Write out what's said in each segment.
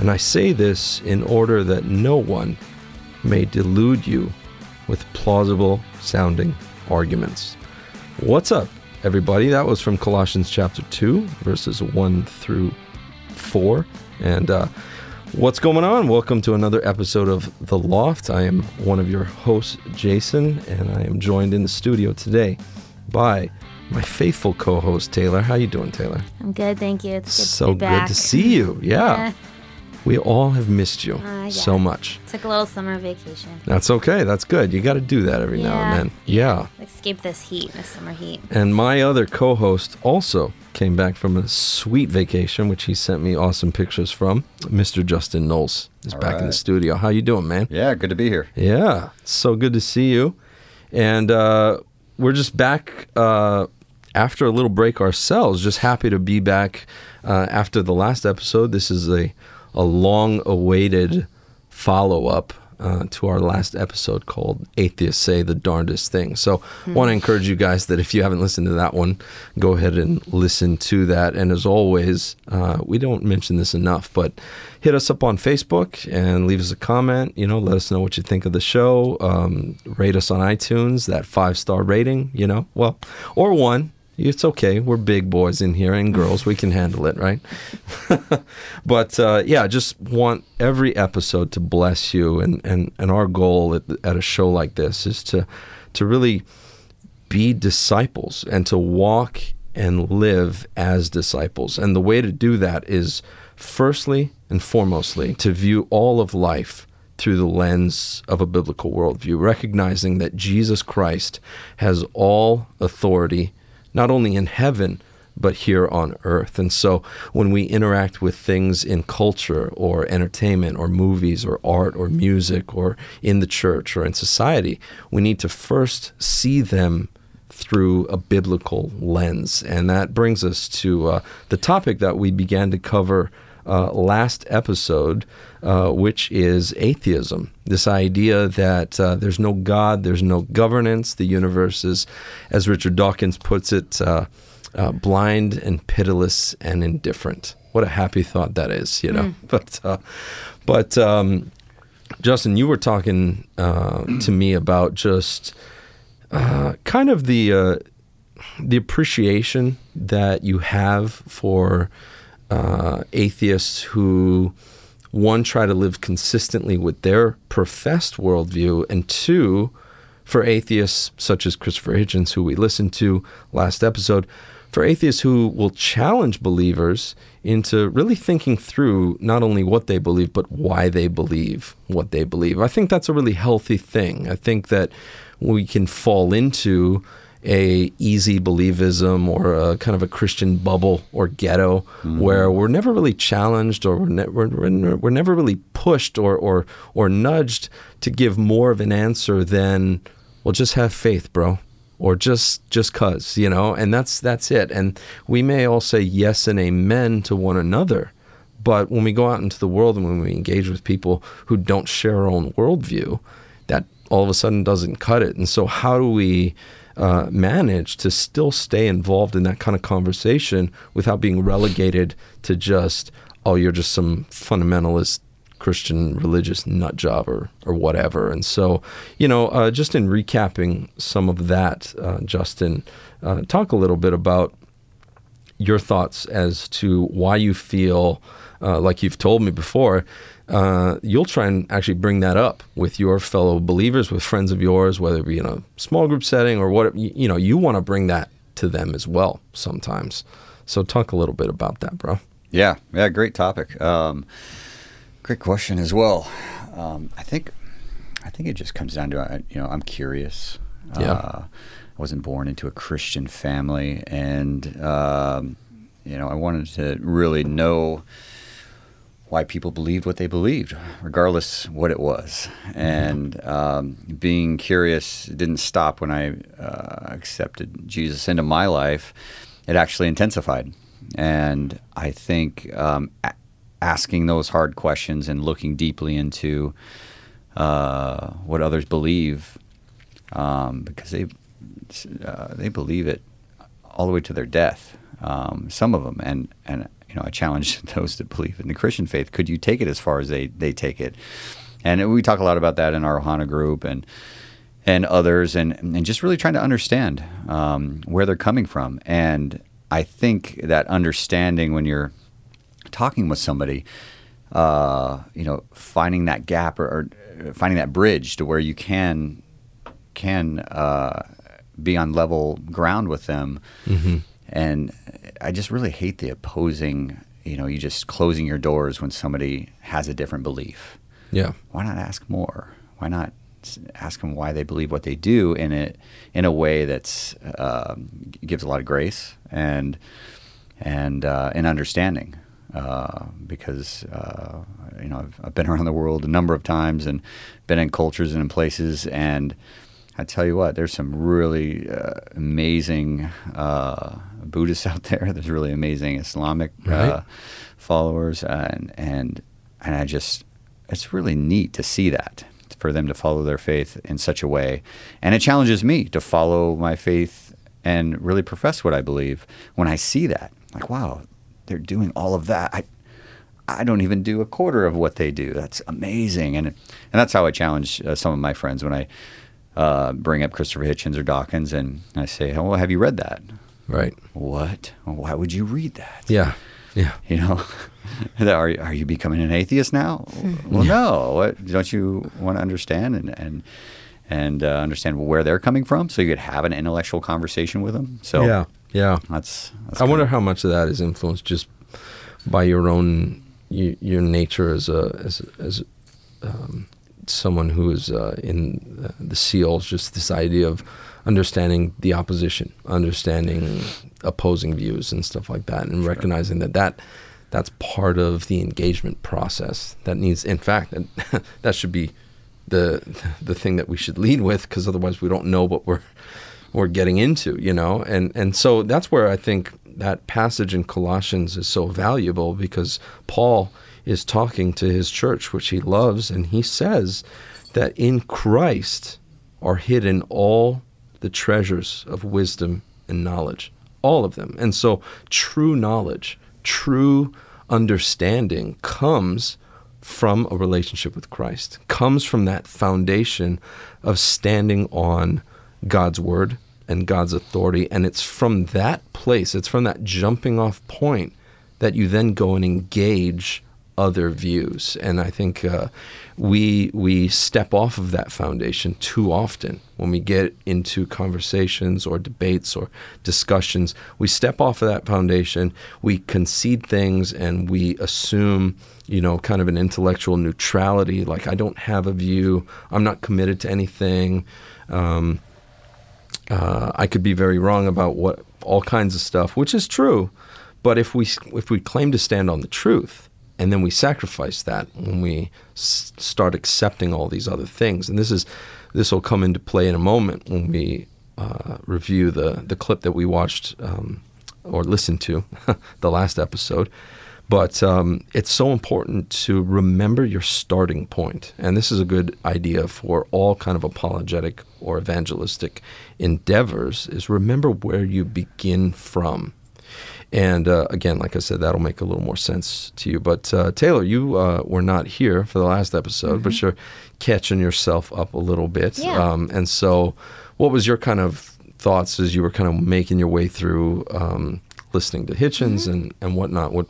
And I say this in order that no one may delude you with plausible sounding arguments. What's up, everybody? That was from Colossians chapter 2, verses 1 through 4. And uh, what's going on? Welcome to another episode of The Loft. I am one of your hosts, Jason, and I am joined in the studio today by my faithful co-host Taylor. How are you doing, Taylor? I'm good, thank you. It's good so to be back. good to see you. Yeah. Yeah. We all have missed you Uh, yeah. so much. Took a little summer vacation. That's okay. That's good. You got to do that every now and then. Yeah. Escape this heat, this summer heat. And my other co-host also came back from a sweet vacation, which he sent me awesome pictures from. Mr. Justin Knowles is All back in the studio. How you doing, man? Yeah, good to be here. Yeah, so good to see you. And uh, we're just back uh, after a little break ourselves. Just happy to be back uh, after the last episode. This is a, a long awaited follow up. Uh, to our last episode called Atheists Say the Darndest Thing. So, i want to encourage you guys that if you haven't listened to that one, go ahead and listen to that. And as always, uh, we don't mention this enough, but hit us up on Facebook and leave us a comment. You know, let us know what you think of the show. Um, rate us on iTunes, that five star rating, you know, well, or one. It's okay. We're big boys in here and girls. We can handle it, right? but uh, yeah, just want every episode to bless you. And, and, and our goal at, at a show like this is to, to really be disciples and to walk and live as disciples. And the way to do that is firstly and foremostly to view all of life through the lens of a biblical worldview, recognizing that Jesus Christ has all authority, not only in heaven, but here on earth. And so when we interact with things in culture or entertainment or movies or art or music or in the church or in society, we need to first see them through a biblical lens. And that brings us to uh, the topic that we began to cover uh, last episode, uh, which is atheism. This idea that uh, there's no God, there's no governance, the universe is, as Richard Dawkins puts it, uh, uh, blind and pitiless and indifferent. What a happy thought that is, you know. But, uh, but um, Justin, you were talking uh, to me about just uh, kind of the uh, the appreciation that you have for uh, atheists who one try to live consistently with their professed worldview, and two, for atheists such as Christopher Hitchens, who we listened to last episode, for atheists who will challenge believers into really thinking through not only what they believe, but why they believe what they believe. I think that's a really healthy thing. I think that we can fall into a easy believism or a kind of a Christian bubble or ghetto mm-hmm. where we're never really challenged or we're, ne- we're, we're, we're never really pushed or, or, or nudged to give more of an answer than, well, just have faith, bro or just just cuz you know? And that's that's it. And we may all say yes and amen to one another but when we go out into the world and when we engage with people who don't share our own worldview that all of a sudden doesn't cut it. And so how do we uh, manage to still stay involved in that kind of conversation without being relegated to just oh you're just some fundamentalist Christian religious nut job or, or whatever. And so, you know, uh, just in recapping some of that, uh, Justin, uh, talk a little bit about your thoughts as to why you feel, uh, like you've told me before, uh, you'll try and actually bring that up with your fellow believers, with friends of yours, whether it be in a small group setting or what, you, you know, you want to bring that to them as well sometimes. So talk a little bit about that, bro. Yeah, yeah, great topic. Um, great question as well. Um, I think, I think it just comes down to uh, you know I'm curious. Yeah. Uh, I wasn't born into a Christian family, and um, you know I wanted to really know why people believed what they believed, regardless what it was. And um, being curious didn't stop when I uh, accepted Jesus into my life. It actually intensified. And I think um, a- asking those hard questions and looking deeply into uh, what others believe, um, because they uh, they believe it all the way to their death. Um, some of them, and and you know, I challenge those that believe in the Christian faith. Could you take it as far as they they take it? And we talk a lot about that in our Ohana group and and others, and and just really trying to understand um, where they're coming from. And I think that understanding when you're talking with somebody, uh, you know, finding that gap or, or, finding that bridge to where you can can uh, be on level ground with them. Mm-hmm. And I just really hate the opposing. You know, you just closing your doors when somebody has a different belief. Yeah. Why not ask more? Why not ask them why they believe what they do in it in a way that's um, gives a lot of grace and and uh, and understanding. Uh, because uh, you know I've, I've, been around the world a number of times and been in cultures and in places, and I tell you what, there's some really uh, amazing uh, Buddhists out there. There's really amazing Islamic uh, right. followers, and and and I just it's really neat to see that for them to follow their faith in such a way, and it challenges me to follow my faith and really profess what I believe when I see that. Like, wow, they're doing all of that. I I don't even do a quarter of what they do. That's amazing, and and that's how I challenge uh, some of my friends when I uh, bring up Christopher Hitchens or Dawkins, and I say, "Oh, well, have you read that?" Right. What? Well, why would you read that? Yeah. Yeah. You know, are are you becoming an atheist now? well, no. What, don't you want to understand and and and uh, understand where they're coming from, so you could have an intellectual conversation with them? So yeah, yeah. That's. that's I wonder of- how much of that is influenced just by your own y- your nature as a as as um, someone who is uh, in uh, the SEALs. Just this idea of understanding the opposition, understanding opposing views and stuff like that, and recognizing that that that's part of the engagement process. That needs, in fact, that, that should be the the thing that we should lead with, because otherwise we don't know what we're we're getting into, you know, and and so that's where I think that passage in Colossians is so valuable because Paul is talking to his church, which he loves, and he says that in Christ are hidden all the treasures of wisdom and knowledge, all of them. And so true knowledge, true understanding comes from a relationship with Christ, comes from that foundation of standing on God's word and God's authority. And it's from that place, it's from that jumping off point that you then go and engage other views. And I think uh, we we step off of that foundation too often when we get into conversations or debates or discussions. We step off of that foundation, we concede things, and we assume you know kind of an intellectual neutrality. Like I don't have a view. I'm not committed to anything. Um, uh, I could be very wrong about what all kinds of stuff, which is true. But if we if we claim to stand on the truth, and then we sacrifice that when we s- start accepting all these other things, and this is this will come into play in a moment when we uh, review the the clip that we watched um, or listened to, the last episode. But um, it's so important to remember your starting point, and this is a good idea for all kind of apologetic or evangelistic endeavors. Is remember where you begin from. And uh, again, like I said, that'll make a little more sense to you. But uh, Taylor, you uh, were not here for the last episode, but you're catching yourself up a little bit. Yeah. Um, and so, what was your kind of thoughts as you were kind of making your way through um, listening to Hitchens and, and whatnot? What,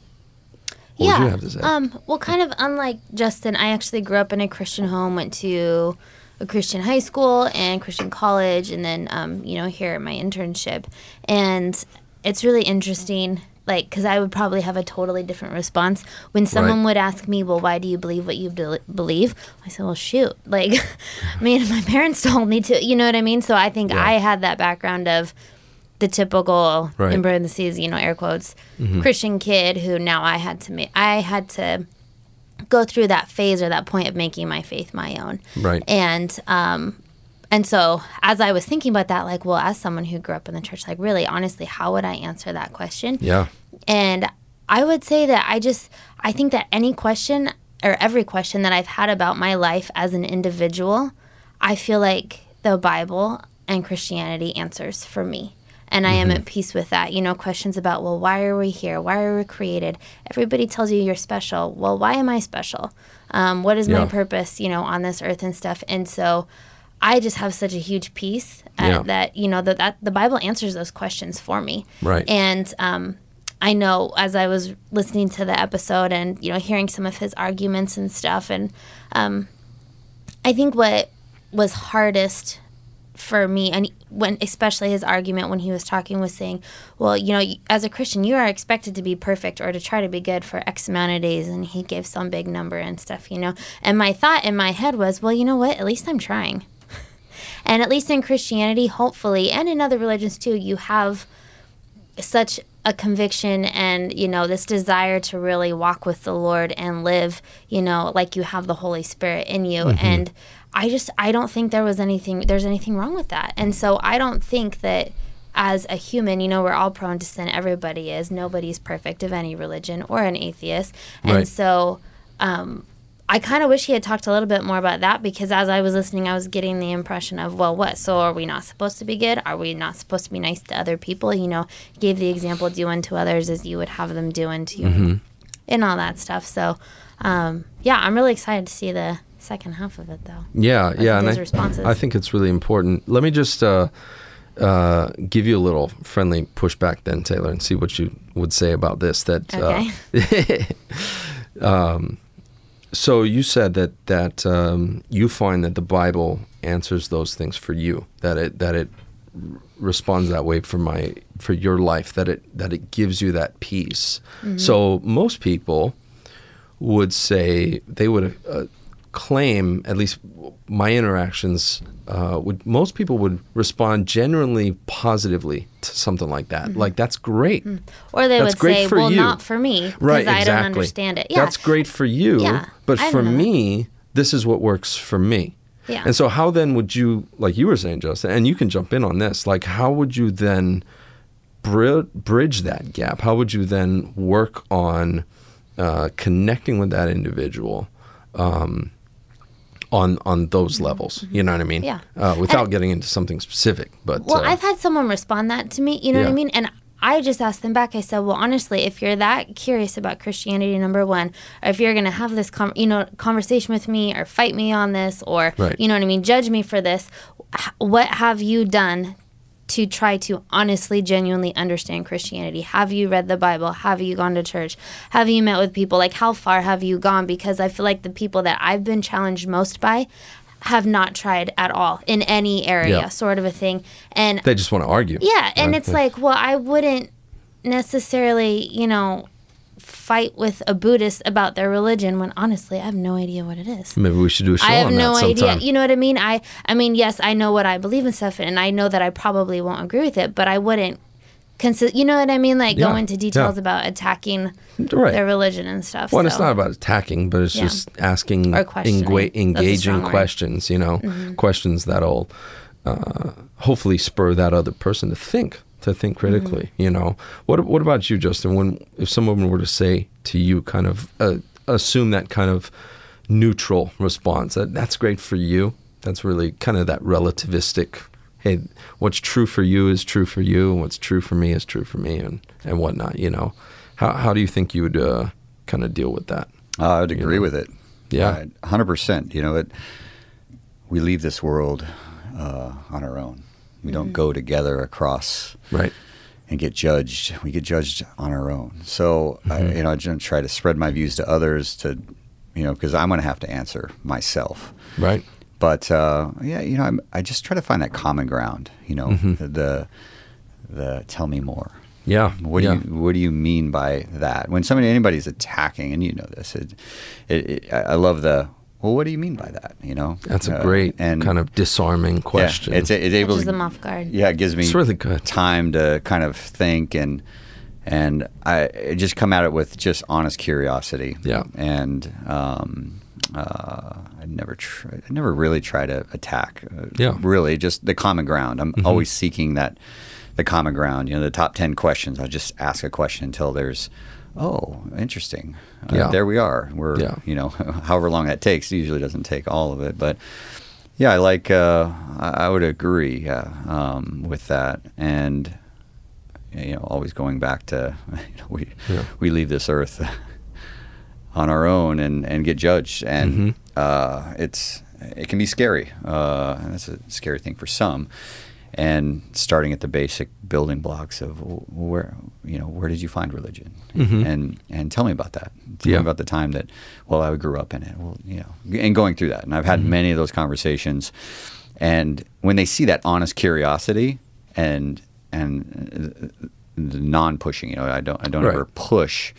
what yeah. would you have to say? Um, well, kind of unlike Justin, I actually grew up in a Christian home, went to a Christian high school and Christian college, and then, um, you know, here at my internship. And it's really interesting, like, because I would probably have a totally different response when someone Right. would ask me, well, why do you believe what you del- believe? I said, well, shoot. Like, I mean, my parents told me to, you know what I mean? So I think Yeah. I had that background of the typical Right. in parentheses, you know, air quotes, Christian kid who now I had to make I had to go through that phase or that point of making my faith my own. Right. And um and so as I was thinking about that, like, well, as someone who grew up in the church, like really honestly, how would I answer that question? Yeah. And I would say that I just I think that any question or every question that I've had about my life as an individual, I feel like the Bible and Christianity answers for me. And I am at peace with that. You know, questions about, well, why are we here? Why are we created? Everybody tells you you're special. Well, why am I special? Um, what is Yeah. my purpose, you know, on this earth and stuff? And so I just have such a huge peace uh, Yeah. that, you know, that, that the Bible answers those questions for me. Right. And um, I know as I was listening to the episode and you know hearing some of his arguments and stuff, and um, I think what was hardest for me, and when especially his argument when he was talking was saying, well, you know, as a Christian, you are expected to be perfect or to try to be good for X amount of days, and he gave some big number and stuff, you know. And my thought in my head was, well, you know what? At least I'm trying. And at least in Christianity, hopefully, and in other religions too, you have such a conviction and you know this desire to really walk with the lord and live you know like you have the holy spirit in you. And i just i don't think there was anything there's anything wrong with that. And so i don't think that as a human you know we're all prone to sin. Everybody is. Nobody's perfect of any religion or an atheist. Right. and so um I kind of wish he had talked a little bit more about that because as I was listening, I was getting the impression of, well, what? So are we not supposed to be good? Are we not supposed to be nice to other people? You know, gave the example, do unto others as you would have them do unto you, Mm-hmm. and all that stuff. So, um, yeah, I'm really excited to see the second half of it, though. Yeah, yeah, and his I, responses. I think it's really important. Let me just uh, uh, give you a little friendly pushback, then Taylor, and see what you would say about this. That Okay. uh, um, so you said that that um, you find that the Bible answers those things for you. That it that it r- responds that way for my for your life. That it that it gives you that peace. So most people would say they would uh, claim at least my interactions uh, would most people would respond genuinely positively to something like that like that's great Or they That's would say, well, you. not for me because right I exactly don't understand it. Yeah. that's great for you Yeah, but for don't know that. me this is what works for me Yeah. and so how then would you like you were saying justin and you can jump in on this like how would you then bri- bridge that gap how would you then work on uh, connecting with that individual um, on on those levels you know what i mean Mm-hmm. Yeah. uh, without And- getting into something specific but Well, uh, I've had someone respond that to me. You know what I mean? And I just asked them back. I said, "Well, honestly, if you're that curious about Christianity, number one, or if you're going to have this, com- you know, conversation with me, or fight me on this, or Right. you know what I mean, judge me for this, what have you done?" To try to honestly, genuinely understand Christianity. Have you read the Bible? Have you gone to church? Have you met with people? Like, how far have you gone? Because I feel like the people that I've been challenged most by have not tried at all in any area, Yeah. sort of a thing. And they just want to argue yeah, and right? it's like, well, I wouldn't necessarily, you know, fight with a Buddhist about their religion when honestly, I have no idea what it is. maybe we should do a show I have on no that idea. sometime. You know what I mean? I I mean, yes, I know what I believe in stuff and I know that I probably won't agree with it, but I wouldn't consider, you know what I mean? Like go into details yeah. about attacking right their religion and stuff. Well, and so. it's not about attacking, but it's Yeah. just asking engua- engaging. Mm-hmm. questions, you know, questions that'll uh, hopefully spur that other person to think, to think Mm-hmm. critically, you know. What What about you, Justin? When if someone were to say to you, kind of uh, assume that kind of neutral response, that that's great for you. That's really kind of that relativistic. Hey, what's true for you is true for you, and what's true for me is true for me, and and whatnot. You know, how how do you think you would uh, kind of deal with that? Uh, I'd agree know? with it. Yeah. hundred percent. You know, it. We leave this world uh, on our own. We don't go together across Right. and get judged. We get judged on our own. So, I, Mm-hmm. you know, I don't try to spread my views to others to, you know, because I'm going to have to answer myself. Right. But uh, yeah, you know, I'm, I just try to find that common ground. You know, Mm-hmm. the the tell me more. Yeah. What yeah. do you What do you mean by that? When somebody anybody's attacking, and you know this, it, it, it, I I love the. Well, what do you mean by that? You know, That's a Uh, great and kind of disarming question. Yeah, it's it's able Catches to them off guard. Yeah, it gives me It's really good. time to kind of think and and I, I just come at it with just honest curiosity. Yeah. and um, uh, I never, tr- I never really try to attack. Uh, Yeah. really, just the common ground. I'm always seeking that, the common ground. You know, the top ten questions. I'll just ask a question until there's, oh, interesting. Uh, Yeah. there we are. We're, Yeah. you know, however long that takes. It usually doesn't take all of it, but yeah, I like. Uh, I would agree. Yeah, um, with that, and you know, always going back to you know, we Yeah. we leave this earth on our own and and get judged, and Mhm. uh, it's it can be scary. Uh, that's a scary thing for some. And starting at the basic building blocks of where you know where did you find religion, Mhm. and and tell me about that. Tell Yeah. me about the time that well I grew up in it. Well, you know, and going through that, and I've had Mm-hmm. many of those conversations. And when they see that honest curiosity and and uh, the non-pushing, you know, I don't I don't Right. ever push,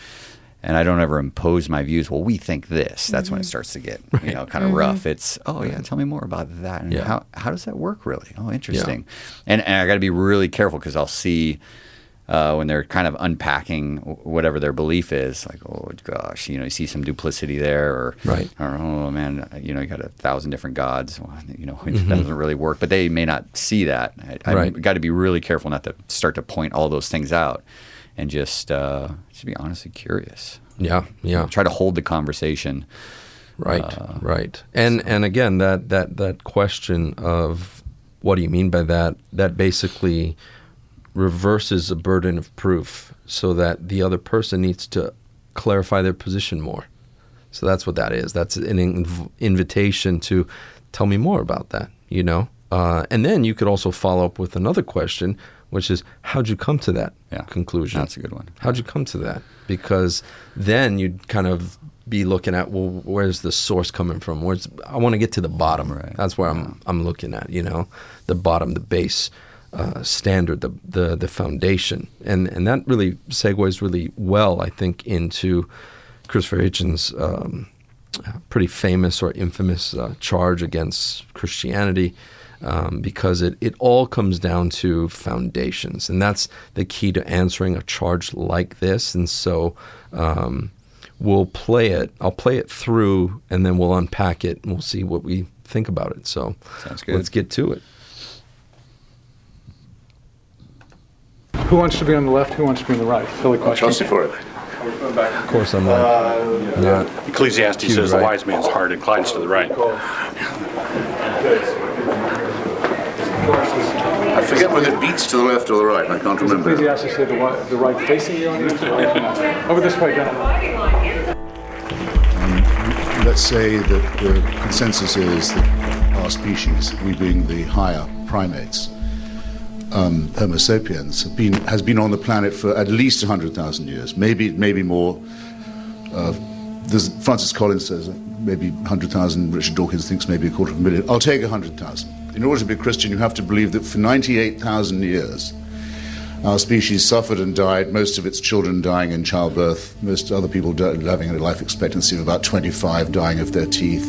and I don't ever impose my views. Well, we think this. That's when it starts to get you know kind of rough. It's oh yeah, tell me more about that. And Yeah. how how does that work really? Oh, interesting. And and I got to be really careful because I'll see. Uh, when they're kind of unpacking whatever their belief is, like, oh gosh, you know, you see some duplicity there, or, Right. or oh man, you know, you got a thousand different gods. Well, you know, it Mhm. doesn't really work. But they may not see that. I, I've Right. got to be really careful not to start to point all those things out, and just uh, just be honestly curious. Yeah, yeah. Try to hold the conversation. Right, Uh, right. And and again that that that question of what do you mean by that? That basically reverses a burden of proof so that the other person needs to clarify their position more. So that's what that is. That's an inv- invitation to tell me more about that, you know? Uh, and then you could also follow up with another question, which is how'd you come to that Yeah, conclusion? that's a good one. How'd you come to that? Because then you'd kind of be looking at well, where's the source coming from? Where's I want to get to the bottom. Right. That's where I'm I'm looking at. You know, the bottom, the base uh, standard, the, the the foundation, and and that really segues really well, I think, into Christopher Hitchens' um, pretty famous or infamous uh, charge against Christianity. Um, because it, it all comes down to foundations, and that's the key to answering a charge like this. And so, um, we'll play it. I'll play it through, and then we'll unpack it, and we'll see what we think about it. So, Sounds good. let's get to it. Who wants to be on the left? Who wants to be on the right? Silly question. Chelsea for it. Of course, I'm not. not Ecclesiastes To says the the wise man's heart inclines to the right. I forget whether it beats to the left or the right. I can't remember. Ecclesiastes say the, wi- the right facing the audience. right- Over this way, gentlemen. Let's say that the consensus is that our species, we being the higher primates, um, Homo sapiens, have been, has been on the planet for at least 100,000 years, maybe, maybe more. Uh, Francis Collins says maybe 100,000, Richard Dawkins thinks maybe a quarter of a million. I'll take 100,000. In order to be Christian, you have to believe that for 98,000 years, our species suffered and died, most of its children dying in childbirth, most other people having a life expectancy of about 25, dying of their teeth,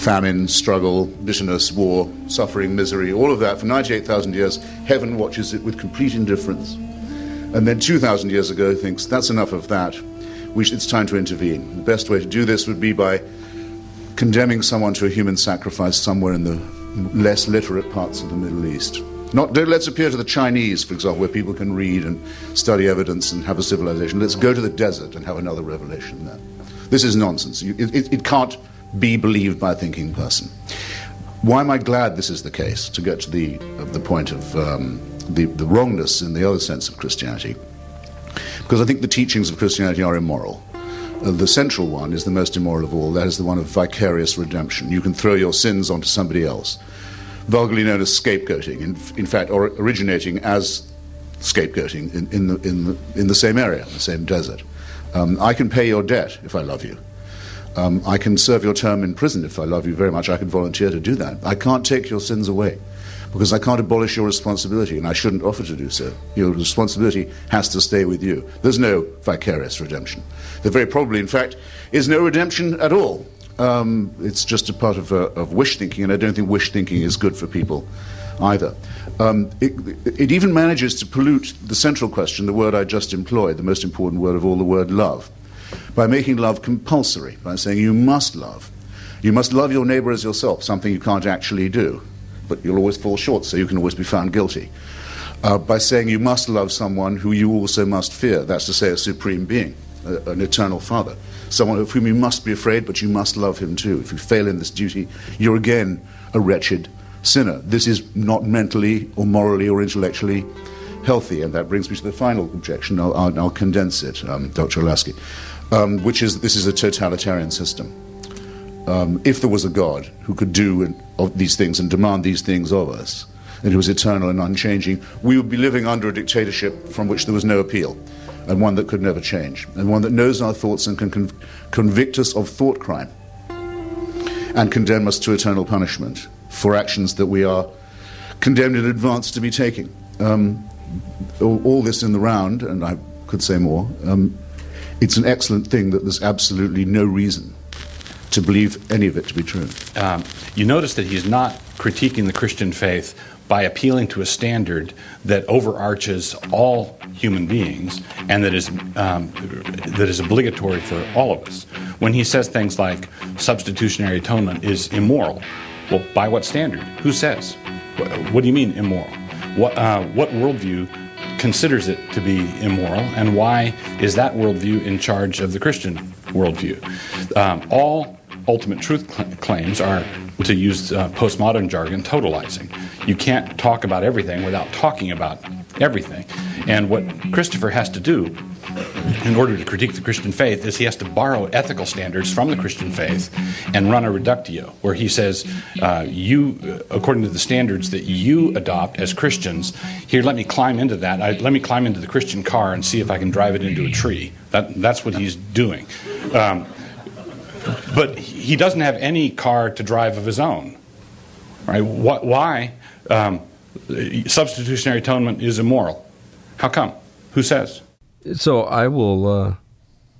famine, struggle, bitterness, war, suffering, misery, all of that for 98,000 years. Heaven watches it with complete indifference. And then 2,000 years ago thinks, that's enough of that. It's time to intervene. The best way to do this would be by condemning someone to a human sacrifice somewhere in the less literate parts of the Middle East. Not, don't let's appear to the Chinese, for example, where people can read and study evidence and have a civilization. Let's go to the desert and have another revelation there. This is nonsense. It, it, it can't be believed by a thinking person. Why am I glad this is the case? To get to the, the point of um, the, the wrongness in the other sense of Christianity. Because I think the teachings of Christianity are immoral. Uh, the central one is the most immoral of all. That is the one of vicarious redemption. You can throw your sins onto somebody else, vulgarly known as scapegoating. In, in fact, or originating as scapegoating in, in, the, in, the, in the same area, the same desert. Um, I can pay your debt if I love you. Um, I can serve your term in prison if I love you very much. I can volunteer to do that. I can't take your sins away because I can't abolish your responsibility, and I shouldn't offer to do so. Your responsibility has to stay with you. There's no vicarious redemption. There very probably, in fact, is no redemption at all. Um, it's just a part of, uh, of wish thinking, and I don't think wish thinking is good for people either. Um, it, it even manages to pollute the central question, the word I just employed, the most important word of all, the word love, by making love compulsory, by saying you must love. You must love your neighbor as yourself, something you can't actually do, but you'll always fall short, so you can always be found guilty. Uh, by saying you must love someone who you also must fear, that's to say, a supreme being, a, an eternal father, someone of whom you must be afraid, but you must love him too. If you fail in this duty, you're again a wretched sinner. This is not mentally or morally or intellectually healthy, and that brings me to the final objection. I'll, I'll, I'll condense it, um, Dr. Olasky, um, which is this is a totalitarian system. Um, if there was a God who could do these things and demand these things of us, and who was eternal and unchanging, we would be living under a dictatorship from which there was no appeal, and one that could never change, and one that knows our thoughts and can conv- convict us of thought crime and condemn us to eternal punishment for actions that we are condemned in advance to be taking. Um, all, all, this in the round, and I could say more, um, it's an excellent thing that there's absolutely no reason to believe any of it to be true. Um, you notice that he's not critiquing the Christian faith by appealing to a standard that overarches all human beings and that is um, that is obligatory for all of us. When he says things like substitutionary atonement is immoral, well, by what standard? Who says? What do you mean immoral? What, uh, what worldview considers it to be immoral, and why is that worldview in charge of the Christian worldview? Um, all ultimate truth cl- claims are, to use uh, postmodern jargon, totalizing. You can't talk about everything without talking about everything. And what Christopher has to do in order to critique the Christian faith is he has to borrow ethical standards from the Christian faith and run a reductio, where he says, uh, you, uh, according to the standards that you adopt as Christians, here, let me climb into that. I, let me climb into the Christian car and see if I can drive it into a tree. That, that's what he's doing. Um, but he doesn't have any car to drive of his own. Right? What, Why? Um, substitutionary atonement is immoral. How come? Who says? So I will uh,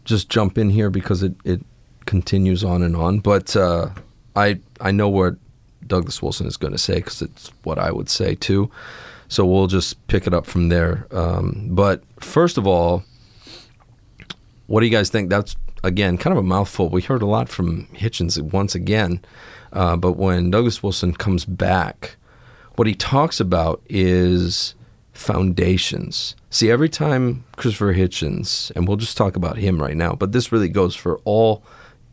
just jump in here because it, it continues on and on. But uh, I I know what Douglas Wilson is going to say because it's what I would say too. So we'll just pick it up from there. Um, but first of all, what do you guys think? That's again kind of a mouthful. We heard a lot from Hitchens once again, uh, but when Douglas Wilson comes back, what he talks about is foundations. See, every time Christopher Hitchens, and we'll just talk about him right now, but this really goes for all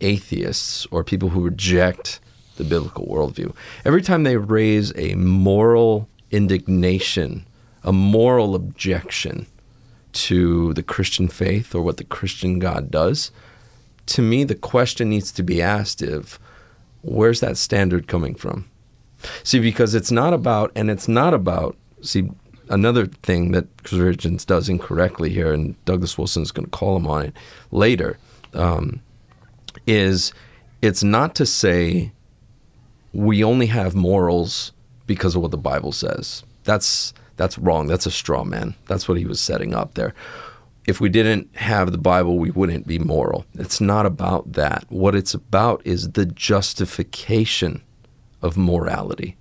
atheists or people who reject the biblical worldview. Every time they raise a moral indignation, a moral objection to the Christian faith or what the Christian God does, to me, the question needs to be asked of where's that standard coming from? See, because it's not about, and it's not about, see, another thing that Hitchens does incorrectly here, and Douglas Wilson is going to call him on it later, um, is it's not to say we only have morals because of what the Bible says. That's that's wrong. That's a straw man. That's what he was setting up there. If we didn't have the Bible, we wouldn't be moral. It's not about that. What it's about is the justification of morality.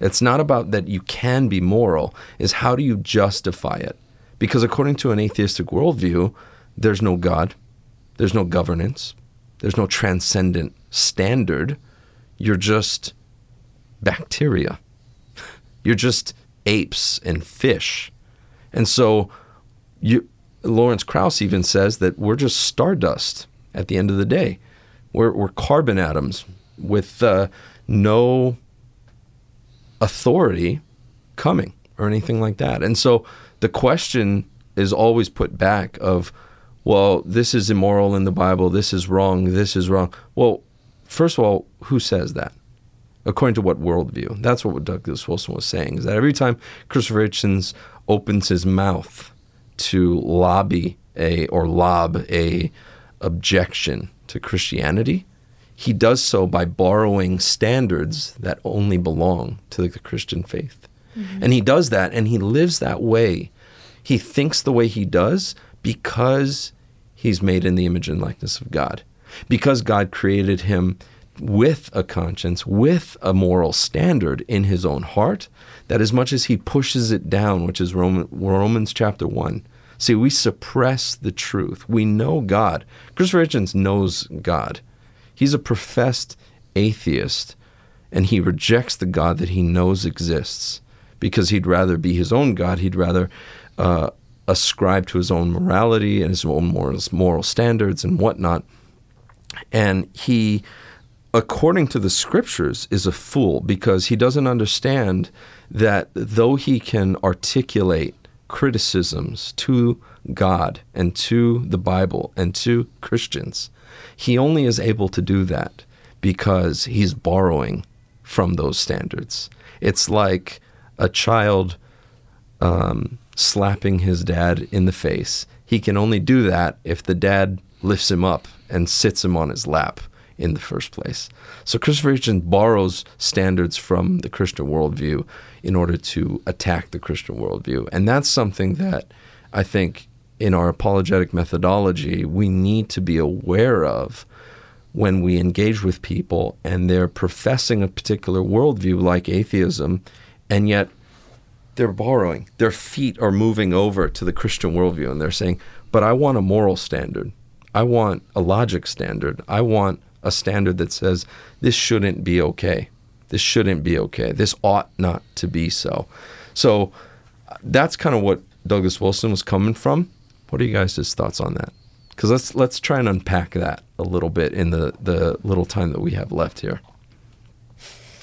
It's not about that you can be moral, is how do you justify it? Because according to an atheistic worldview, there's no God, there's no governance, there's no transcendent standard. You're just bacteria. You're just apes and fish. And so you, Lawrence Krauss even says that we're just stardust at the end of the day. We're, we're carbon atoms with uh, no authority coming or anything like that. And so the question is always put back of, well, this is immoral in the Bible, this is wrong, this is wrong. Well, first of all, who says that? According to what worldview? That's what Douglas Wilson was saying, is that every time Christopher Hitchens opens his mouth to lobby a or lob a objection to Christianity, he does so by borrowing standards that only belong to the Christian faith. Mm-hmm. And he does that and he lives that way. He thinks the way he does because he's made in the image and likeness of God. Because God created him with a conscience, with a moral standard in his own heart, that as much as he pushes it down, which is Roman, Romans chapter 1, see, we suppress the truth. We know God. Christopher Hitchens knows God. He's a professed atheist, and he rejects the God that he knows exists because he'd rather be his own God. He'd rather uh, ascribe to his own morality and his own morals, moral standards and whatnot. And he, according to the scriptures, is a fool because he doesn't understand that though he can articulate criticisms to God and to the Bible and to Christians, he only is able to do that because he's borrowing from those standards. It's like a child um, slapping his dad in the face. He can only do that if the dad lifts him up and sits him on his lap in the first place. So Christopher Hitchens borrows standards from the Christian worldview in order to attack the Christian worldview. And that's something that I think in our apologetic methodology we need to be aware of when we engage with people and they're professing a particular worldview like atheism, and yet they're borrowing. Their feet are moving over to the Christian worldview and they're saying, but I want a moral standard. I want a logic standard. I want a standard that says this shouldn't be okay. This shouldn't be okay. This ought not to be so. So uh, that's kind of what Douglas Wilson was coming from. What are you guys' thoughts on that? Because let's let's try and unpack that a little bit in the the little time that we have left here.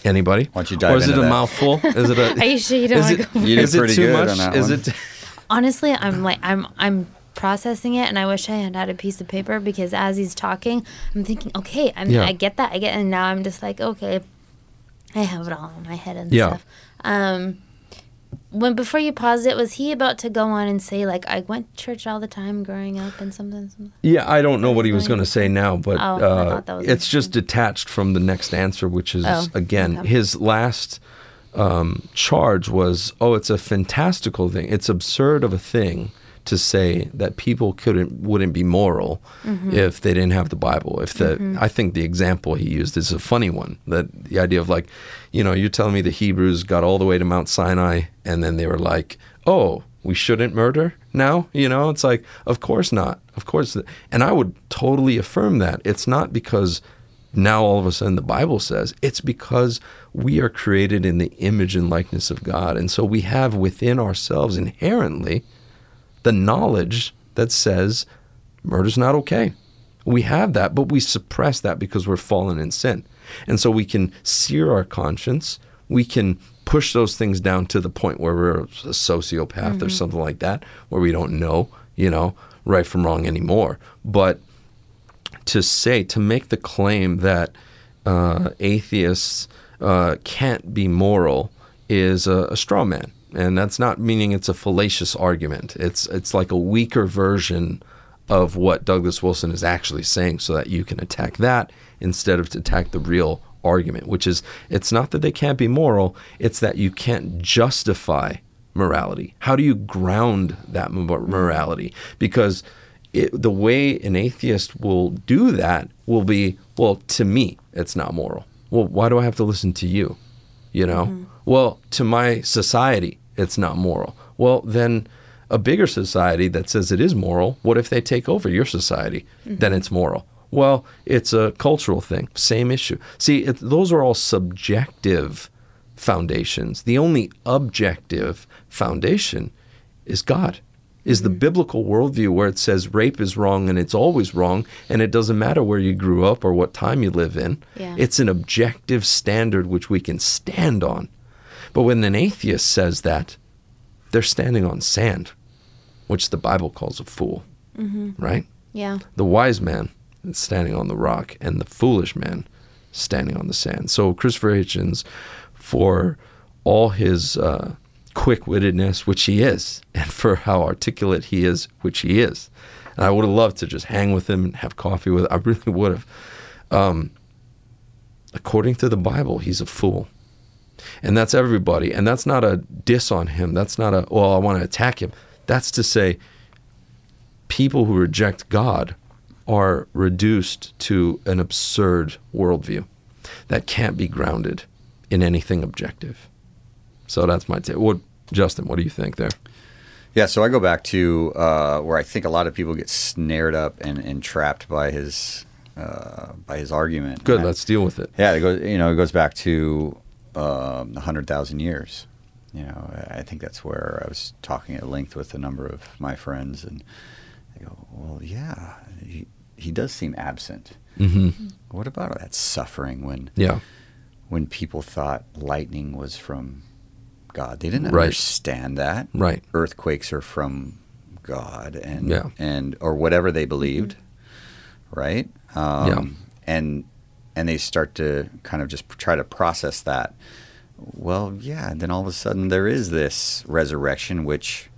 Anybody? Why don't you dive Or is it a that? mouthful? Is it a? Are you sure you don't is want it, to go? You did is it too good much? on that is one. it? Honestly, I'm like I'm I'm processing it, and I wish I had had a piece of paper because as he's talking, I'm thinking, okay, I'm, Yeah. I get that, I get, and now I'm just like, okay, I have it all in my head and Yeah. stuff. Um, when before you paused it, was he about to go on and say like I went to church all the time growing up and something? something? Yeah, I don't know what he was going to say now, but Oh, uh, thought that was it's just detached from the next answer, which is Oh, again okay. his last um, charge was, "Oh, it's a fantastical thing. It's absurd of a thing to say that people couldn't wouldn't be moral Mm-hmm. if they didn't have the Bible. If the I think the example he used is a funny one. That the idea of like, you know, you're telling me the Hebrews got all the way to Mount Sinai and then they were like, oh, we shouldn't murder now. You know, it's like, of course not, of course. And I would totally affirm that. It's not because now all of a sudden the Bible says it's because we are created in the image and likeness of God, and so we have within ourselves inherently the knowledge that says murder's not okay. We have that, but we suppress that because we're fallen in sin. And so we can sear our conscience. We can push those things down to the point where we're a sociopath or something like that, where we don't know, you know, right from wrong anymore. But to say, to make the claim that uh, atheists uh, can't be moral is a, a straw man. And that's not meaning it's a fallacious argument. It's it's like a weaker version of what Douglas Wilson is actually saying, so that you can attack that instead of to attack the real argument, which is it's not that they can't be moral, it's that you can't justify morality. How do you ground that morality? Because it, the way an atheist will do that will be, well, to me, it's not moral. Well, why do I have to listen to you? You know? Mm-hmm. Well, to my society, it's not moral. Well, then a bigger society that says it is moral, what if they take over your society? Mm-hmm. Then it's moral. Well, it's a cultural thing. Same issue. See, it, those are all subjective foundations. The only objective foundation is God, is the mm-hmm. biblical worldview where it says rape is wrong and it's always wrong, and it doesn't matter where you grew up or what time you live in. Yeah. It's an objective standard which we can stand on. But when an atheist says that, they're standing on sand, which the Bible calls a fool, right? Yeah. The wise man is standing on the rock, and the foolish man standing on the sand. So Christopher Hitchens, for all his uh, quick-wittedness, which he is, and for how articulate he is, which he is, and I would have loved to just hang with him and have coffee with. Him. I really would have. Um, according to the Bible, he's a fool. And that's everybody. And that's not a diss on him. That's not a, well, I want to attack him. That's to say, people who reject God are reduced to an absurd worldview. that can't be grounded in anything objective. So that's my take. What, Justin? What do you think there? Yeah, so I go back to uh, where I think a lot of people get snared up and, and trapped by his uh, by his argument. Good. I- let's deal with it. Yeah, it goes. You know, it goes back to um, a hundred thousand years. You know, I think that's where I was talking at length with a number of my friends, and they go, "Well, yeah, he, he does seem absent. hmm What about that suffering when Yeah. when people thought lightning was from God? They didn't Right. understand that. Right. Earthquakes are from God, and Yeah. and or whatever they believed, right? Um, Yeah. And and they start to kind of just try to process that. Well, yeah. Then all of a sudden there is this resurrection, which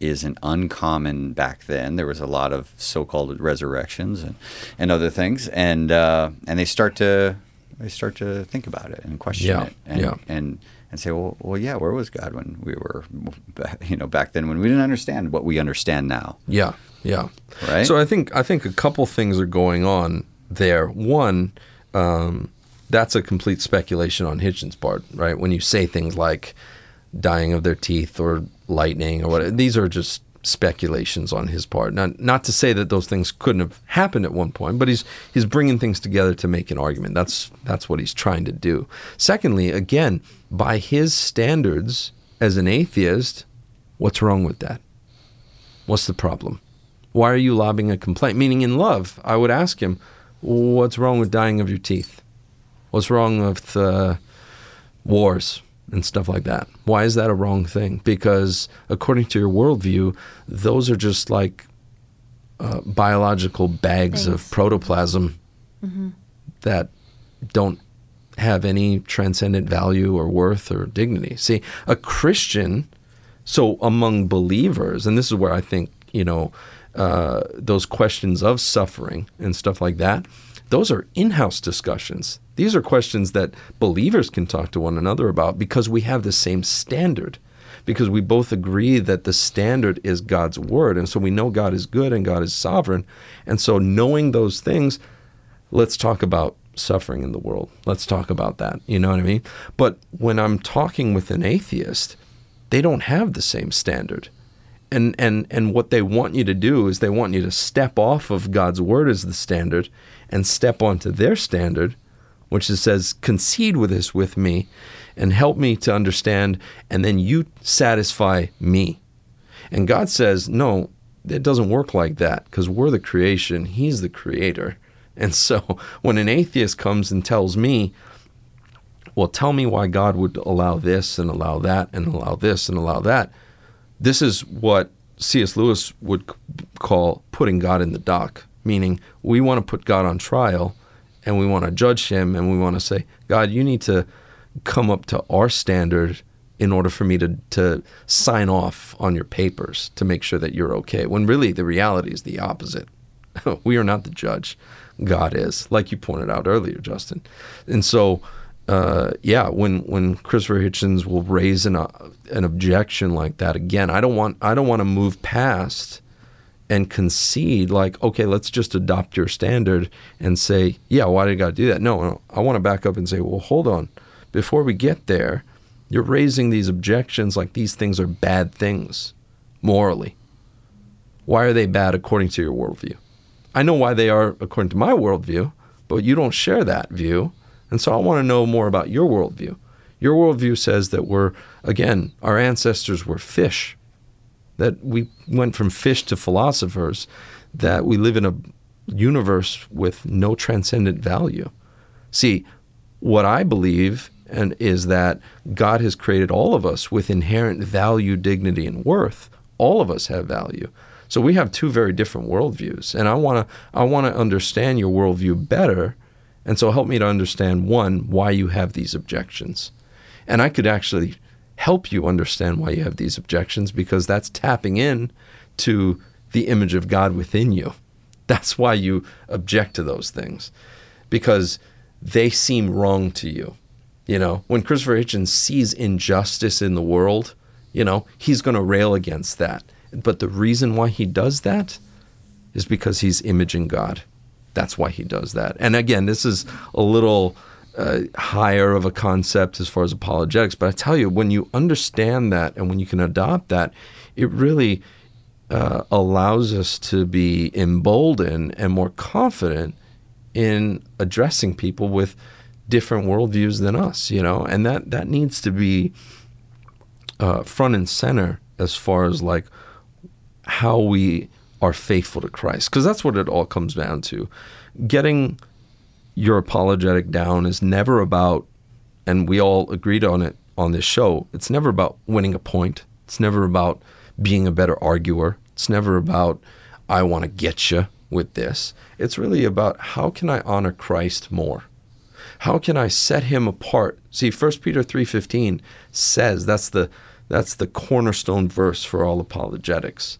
isn't uncommon back then. There was a lot of so-called resurrections and, and other things, and uh, and they start to they start to think about it and question Yeah, it, and, yeah. and and say, well, well, yeah, where was God when we were, you know, back then when we didn't understand what we understand now, Yeah, yeah. right? So I think I think a couple things are going on there. One, um, that's a complete speculation on Hitchens' part, right? When you say things like dying of their teeth or lightning or what, these are just speculations on his part. Not not to say that those things couldn't have happened at one point, but he's he's bringing things together to make an argument. That's that's what he's trying to do. Secondly, again, by his standards as an atheist, what's wrong with that? What's the problem? Why are you lobbing a complaint? Meaning, in love, I would ask him, What's wrong with dying of your teeth? What's wrong with uh, wars and stuff like that? Why is that a wrong thing? Because according to your worldview, those are just like uh, biological bags of Things. protoplasm that don't have any transcendent value or worth or dignity. See, a Christian, so among believers, and this is where I think, you know, uh, those questions of suffering and stuff like that, those are in house discussions. These are questions that believers can talk to one another about because we have the same standard. Because we both agree that the standard is God's word. And so we know God is good and God is sovereign. And so knowing those things, let's talk about suffering in the world. Let's talk about that. You know what I mean? But when I'm talking with an atheist, they don't have the same standard. And and and what they want you to do is they want you to step off of God's word as the standard and step onto their standard, which is says concede with this with me and help me to understand and then you satisfy me. And God says, "No, it doesn't work like that because we're the creation, he's the creator." And so when an atheist comes and tells me, well, tell me why God would allow this and allow that and allow this and allow that. This is what C.S. Lewis would call putting God in the dock, meaning we want to put God on trial and we want to judge him and we want to say, God, you need to come up to our standard in order for me to, to sign off on your papers to make sure that you're okay. When really the reality is the opposite. we are not the judge. God is, like you pointed out earlier, Justin. And so, uh, yeah, when when Christopher Hitchens will raise an uh, an objection like that again, I don't want I don't want to move past and concede like, okay, let's just adopt your standard and say, yeah, why did God do that? No, no, I want to back up and say, well, hold on, before we get there, you're raising these objections like these things are bad things morally. Why are they bad according to your worldview? I know why they are according to my worldview, but you don't share that view. And so I want to know more about your worldview. Your worldview says that we're, again, our ancestors were fish, that we went from fish to philosophers, that we live in a universe with no transcendent value. See, what I believe and is that God has created all of us with inherent value, dignity, and worth. All of us have value. So we have two very different worldviews, and I want to I want to understand your worldview better, and so help me to understand one why you have these objections, and I could actually help you understand why you have these objections because that's tapping in to the image of God within you. That's why you object to those things because they seem wrong to you. You know, when Christopher Hitchens sees injustice in the world, you know, he's going to rail against that. But the reason why he does that is because he's imaging God. That's why he does that. And again, this is a little uh, higher of a concept as far as apologetics. But I tell you, when you understand that and when you can adopt that, it really uh, allows us to be emboldened and more confident in addressing people with different worldviews than us, you know, and that that needs to be uh, front and center as far as like how we are faithful to Christ, because that's what it all comes down to. Getting your apologetic down is never about, and we all agreed on it on this show. It's never about winning a point. It's never about being a better arguer. It's never about I want to get you with this. It's really about how can I honor Christ more? How can I set him apart? See, 1 Peter 3:15 says that's the that's the cornerstone verse for all apologetics.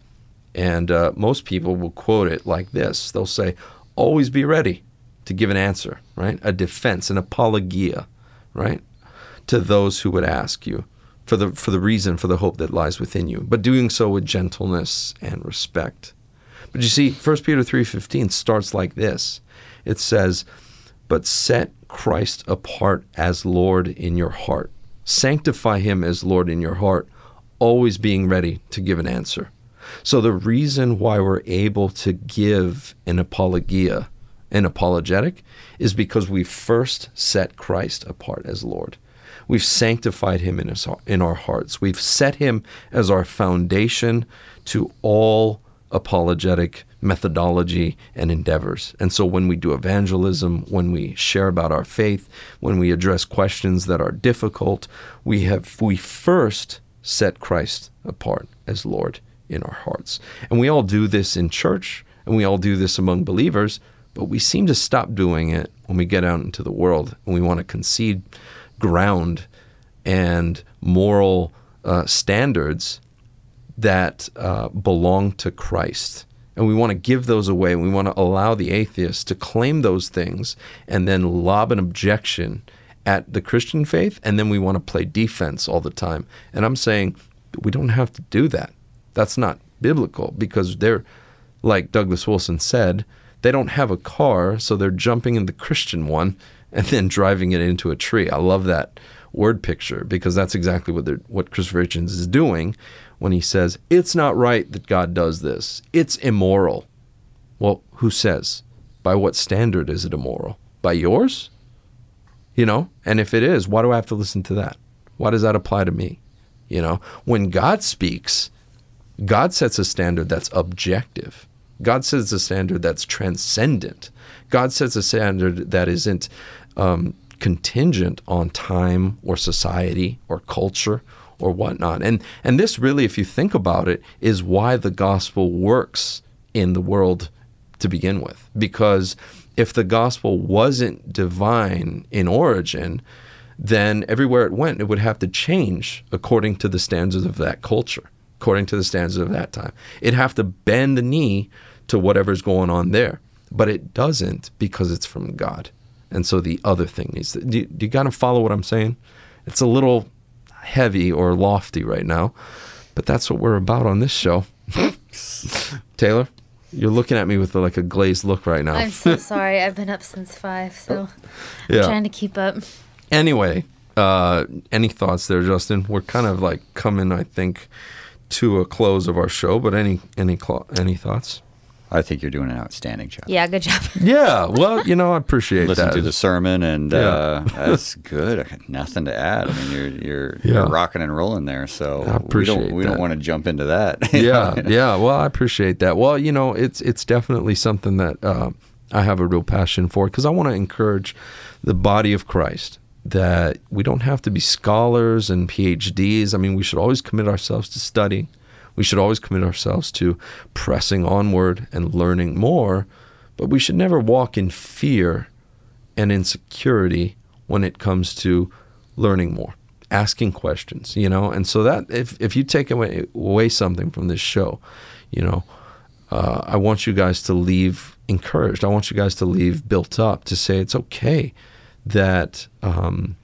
And uh, most people will quote it like this. They'll say, "Always be ready to give an answer, right? A defense, an apologia, right? To those who would ask you for the for the reason for the hope that lies within you, but doing so with gentleness and respect." But you see, 1 Peter 3:15 starts like this. It says, "But set Christ apart as Lord in your heart. Sanctify him as Lord in your heart, always being ready to give an answer." So the reason why we're able to give an apologia, an apologetic, is because we first set Christ apart as Lord. We've sanctified him in, his, in our hearts. We've set him as our foundation to all apologetic methodology and endeavors. And so when we do evangelism, when we share about our faith, when we address questions that are difficult, we have we first set Christ apart as Lord in our hearts. And we all do this in church and we all do this among believers, but we seem to stop doing it when we get out into the world and we want to concede ground and moral uh, standards that uh, belong to Christ. And we want to give those away. And We want to allow the atheists to claim those things and then lob an objection at the Christian faith. And then we want to play defense all the time. And I'm saying we don't have to do that. That's not biblical because they're, like Douglas Wilson said, they don't have a car, so they're jumping in the Christian one and then driving it into a tree. I love that word picture because that's exactly what what Christopher Hitchens is doing when he says it's not right that God does this. It's immoral. Well, who says? By what standard is it immoral? By yours? You know? And if it is, why do I have to listen to that? Why does that apply to me? You know, when God speaks, God sets a standard that's objective. God sets a standard that's transcendent. God sets a standard that isn't um, contingent on time or society or culture or whatnot. And and this really, if you think about it, is why the gospel works in the world to begin with. Because if the gospel wasn't divine in origin, then everywhere it went, it would have to change according to the standards of that culture, according to the standards of that time. It'd have to bend the knee to whatever's going on there. But it doesn't because it's from God. And so the other thing is, do you, do you got to follow what I'm saying? It's a little heavy or lofty right now, but that's what we're about on this show. Taylor, you're looking at me with like a glazed look right now. I'm so sorry. I've been up since five, so yeah. I'm trying to keep up. Anyway, uh, any thoughts there, Justin? We're kind of like coming, I think, to a close of our show. But any any cl- any thoughts? I think you're doing an outstanding job. Yeah, good job. Yeah, well, you know, I appreciate Listen that. to the sermon, and Yeah. uh, that's good. I got nothing to add. I mean, you're you're, Yeah. you're rocking and rolling there. So I appreciate we don't we that. don't want to jump into that. yeah, yeah. Well, I appreciate that. Well, you know, it's it's definitely something that uh, I have a real passion for because I want to encourage the body of Christ that we don't have to be scholars and PhDs. I mean, we should always commit ourselves to studying. We should always commit ourselves to pressing onward and learning more, but we should never walk in fear and insecurity when it comes to learning more, asking questions, you know. And so that if if you take away, away something from this show, you know, uh, I want you guys to leave encouraged. I want you guys to leave built up to say it's okay that um,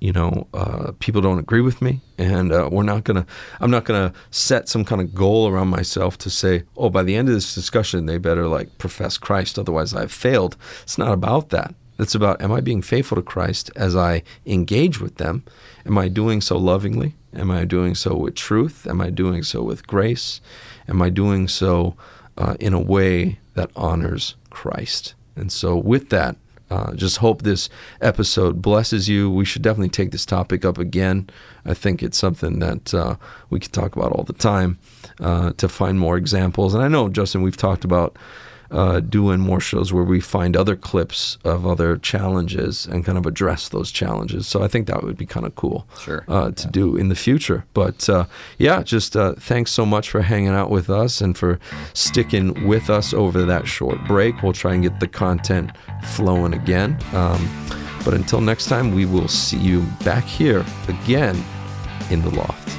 you know uh, people don't agree with me, and uh, we're not gonna. I'm not gonna set some kind of goal around myself to say, oh, by the end of this discussion, they better like profess Christ, otherwise I've failed. It's not about that. It's about am I being faithful to Christ as I engage with them? Am I doing so lovingly? Am I doing so with truth? Am I doing so with grace? Am I doing so uh, in a way that honors Christ? And so, with that, uh, just hope this episode blesses you. We should definitely take this topic up again. I think it's something that uh, we can talk about all the time uh, to find more examples. And I know, Justin, we've talked about uh, doing more shows where we find other clips of other challenges and kind of address those challenges. So I think that would be kind of cool Sure. uh, to do in the future. But uh, yeah, just uh, thanks so much for hanging out with us and for sticking with us over that short break. We'll try and get the content flowing again. Um, but until next time, we will see you back here again in the loft.